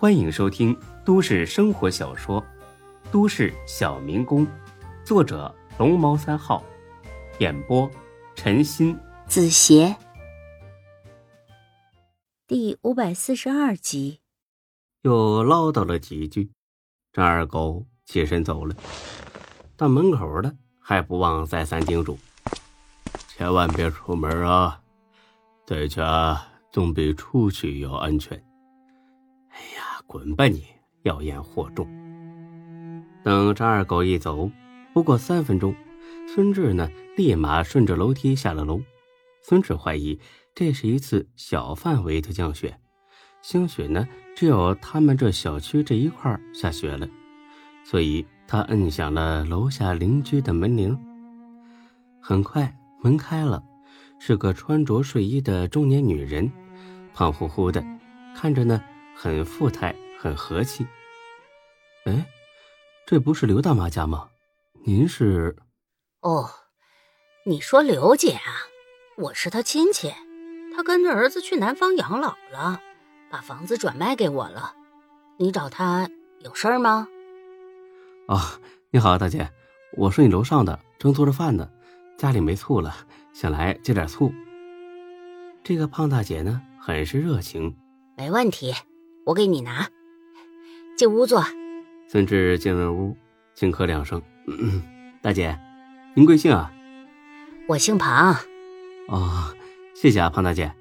欢迎收听都市生活小说《都市小民工》，作者龙猫三号，演播陈鑫、子邪，第五百四十二集。又唠叨了几句，张二狗起身走了。到门口了，还不忘再三叮嘱：“千万别出门啊，在家总比出去要安全。”哎呀，滚吧你！妖言惑众。等张二狗一走，不过三分钟，孙志呢，立马顺着楼梯下了楼。孙志怀疑这是一次小范围的降雪，兴许呢，只有他们这小区这一块下雪了，所以他摁响了楼下邻居的门铃。很快门开了，是个穿着睡衣的中年女人，胖乎乎的，看着呢。很富态，很和气。哎，这不是刘大妈家吗？您是？哦，你说刘姐啊，我是她亲戚，她跟着儿子去南方养老了，把房子转卖给我了。你找她有事儿吗？啊，你好，大姐，我是你楼上的，正做着饭呢，家里没醋了，想来借点醋。这个胖大姐呢，很是热情。没问题。我给你拿，进屋坐。孙志进了屋，轻咳两声：“大姐，您贵姓啊？”“我姓庞。”“哦，谢谢啊，庞大姐。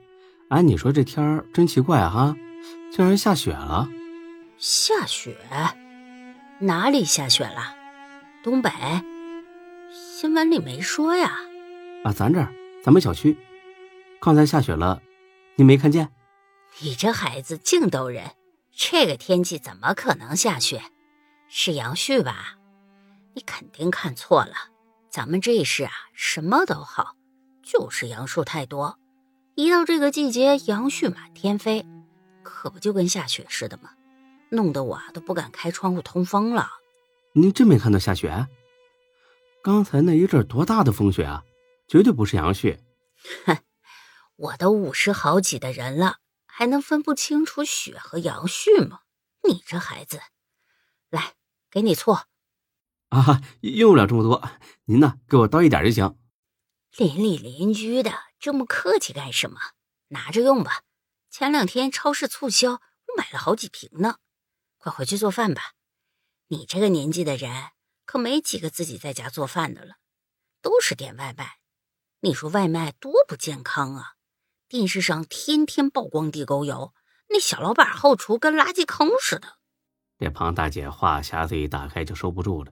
哎，你说这天儿真奇怪啊，竟然下雪了。”“下雪？哪里下雪了？东北？新闻里没说呀。”“啊，咱这儿，咱们小区，刚才下雪了，你没看见？”你这孩子净逗人，这个天气怎么可能下雪？是杨絮吧？你肯定看错了。咱们这市啊，什么都好，就是杨树太多。一到这个季节，杨絮满天飞，可不就跟下雪似的吗？弄得我啊都不敢开窗户通风了。您真没看到下雪？刚才那一阵多大的风雪啊！绝对不是杨絮。哼，我都五十好几的人了。还能分不清楚雪和杨絮吗？你这孩子，来，给你醋。啊，用不了这么多，您呢，给我倒一点就行。邻里邻居的，这么客气干什么？拿着用吧。前两天超市促销，我买了好几瓶呢。快回去做饭吧。你这个年纪的人，可没几个自己在家做饭的了，都是点外卖。你说外卖多不健康啊！电视上天天曝光地沟油，那小老板后厨跟垃圾坑似的。这庞大姐话匣子一打开就收不住了，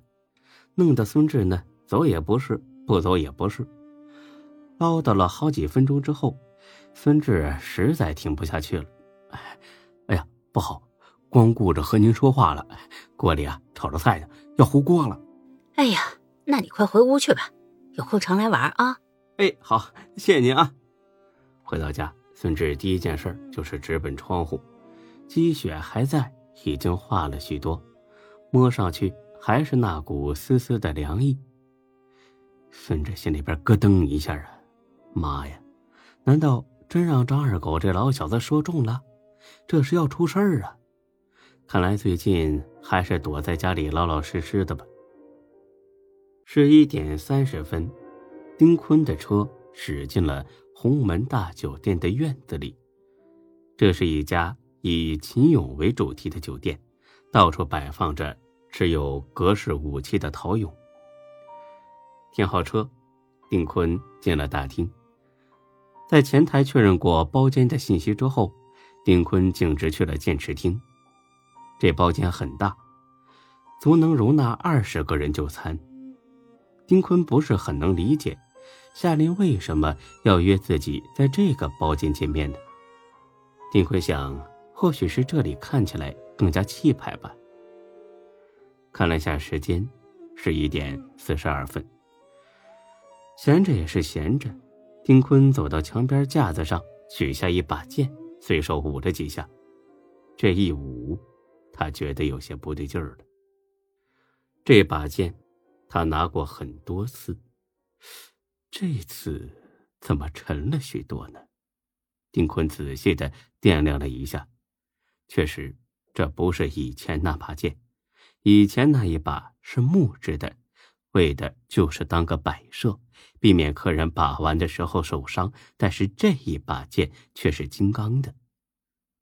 弄得孙志呢走也不是，不走也不是，唠叨了好几分钟之后，孙志实在听不下去了。哎，哎呀，不好，光顾着和您说话了，锅里啊炒着菜呢，要糊锅了。哎呀，那你快回屋去吧，有空常来玩啊。哎，好，谢谢您啊。回到家，孙志第一件事就是直奔窗户，积雪还在，已经化了许多，摸上去还是那股丝丝的凉意。孙志心里边咯噔一下啊，妈呀，难道真让张二狗这老小子说中了？这是要出事儿啊！看来最近还是躲在家里老老实实的吧。十一点三十分，丁坤的车驶进了。鸿门大酒店的院子里，这是一家以秦俑为主题的酒店，到处摆放着持有格式武器的陶俑。停好车，丁坤进了大厅，在前台确认过包间的信息之后，丁坤径直去了剑池厅。这包间很大，足能容纳二十个人就餐。丁坤不是很能理解。夏琳为什么要约自己在这个包间见面呢？丁坤想，或许是这里看起来更加气派吧。看了下时间，十一点四十二分。闲着也是闲着，丁坤走到墙边架子上，取下一把剑，随手舞了几下。这一舞，他觉得有些不对劲儿了。这把剑，他拿过很多次。这次怎么沉了许多呢？丁坤仔细的掂量了一下，确实这不是以前那把剑，以前那一把是木质的，为的就是当个摆设，避免客人把玩的时候受伤。但是这一把剑却是金刚的，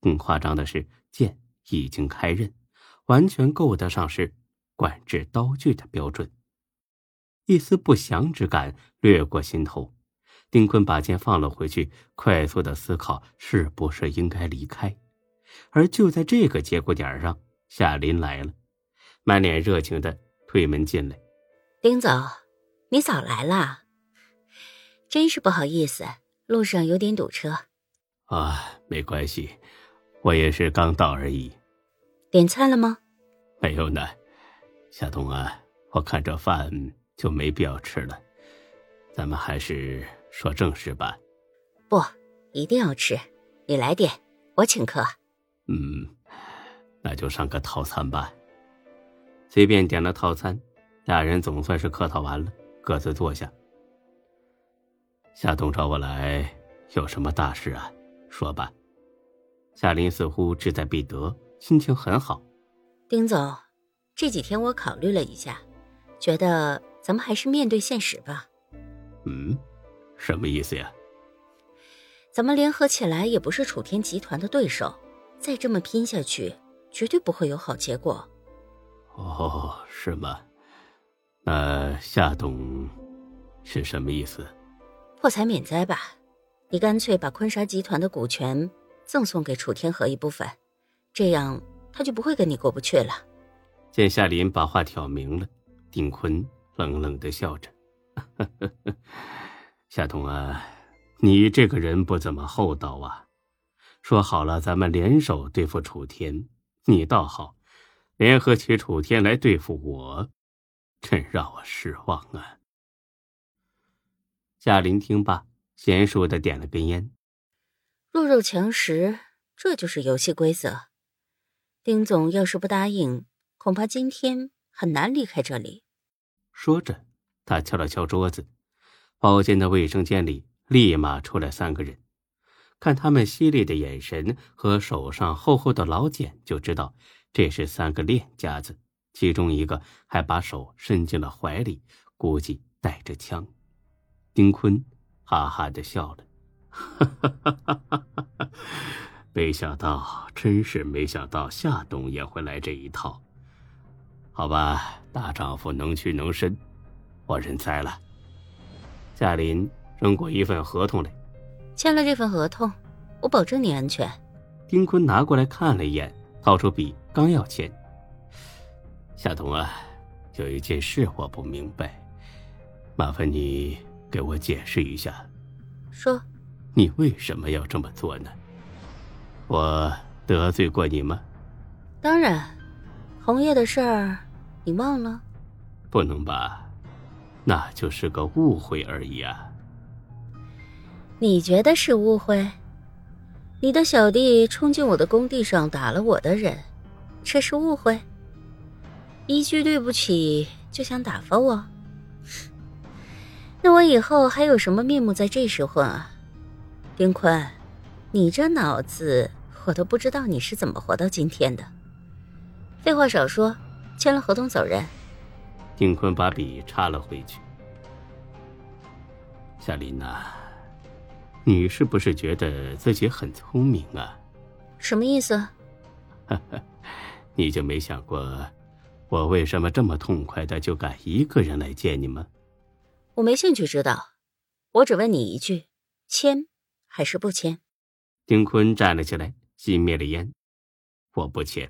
更夸张的是，剑已经开刃，完全够得上是管制刀具的标准。一丝不祥之感掠过心头，丁坤把剑放了回去，快速的思考是不是应该离开。而就在这个节骨点上，夏林来了，满脸热情的推门进来：“丁总，你早来了，真是不好意思，路上有点堵车。”“啊，没关系，我也是刚到而已。”“点菜了吗？”“没有呢，夏冬啊，我看这饭……”就没必要吃了，咱们还是说正事吧。不，一定要吃，你来点，我请客。嗯，那就上个套餐吧。随便点了套餐，俩人总算是客套完了，各自坐下。夏冬找我来有什么大事啊？说吧。夏林似乎志在必得，心情很好。丁总，这几天我考虑了一下，觉得。咱们还是面对现实吧。嗯，什么意思呀？咱们联合起来也不是楚天集团的对手，再这么拼下去，绝对不会有好结果。哦，是吗？那夏董是什么意思？破财免灾吧。你干脆把坤沙集团的股权赠送给楚天河一部分，这样他就不会跟你过不去了。见夏林把话挑明了，丁坤。冷冷的笑着，夏彤啊，你这个人不怎么厚道啊！说好了咱们联手对付楚天，你倒好，联合起楚天来对付我，真让我失望啊！夏林听罢，娴熟的点了根烟。弱肉强食，这就是游戏规则。丁总要是不答应，恐怕今天很难离开这里。说着，他敲了敲桌子，包间的卫生间里立马出来三个人。看他们犀利的眼神和手上厚厚的老茧，就知道这是三个练家子。其中一个还把手伸进了怀里，估计带着枪。丁坤哈哈的笑了，哈哈哈哈哈！没想到，真是没想到，夏冬也会来这一套。好吧，大丈夫能屈能伸，我认栽了。夏林扔过一份合同来，签了这份合同，我保证你安全。丁坤拿过来看了一眼，掏出笔刚要签。夏彤啊，有一件事我不明白，麻烦你给我解释一下。说，你为什么要这么做呢？我得罪过你吗？当然，红叶的事儿。你忘了？不能吧，那就是个误会而已啊。你觉得是误会？你的小弟冲进我的工地上打了我的人，这是误会？一句对不起就想打发我？那我以后还有什么面目在这时混啊？丁坤，你这脑子，我都不知道你是怎么活到今天的。废话少说。签了合同走人。丁坤把笔插了回去。夏琳呐，你是不是觉得自己很聪明啊？什么意思？哈哈，你就没想过，我为什么这么痛快的就敢一个人来见你吗？我没兴趣知道，我只问你一句：签还是不签？丁坤站了起来，熄灭了烟。我不签。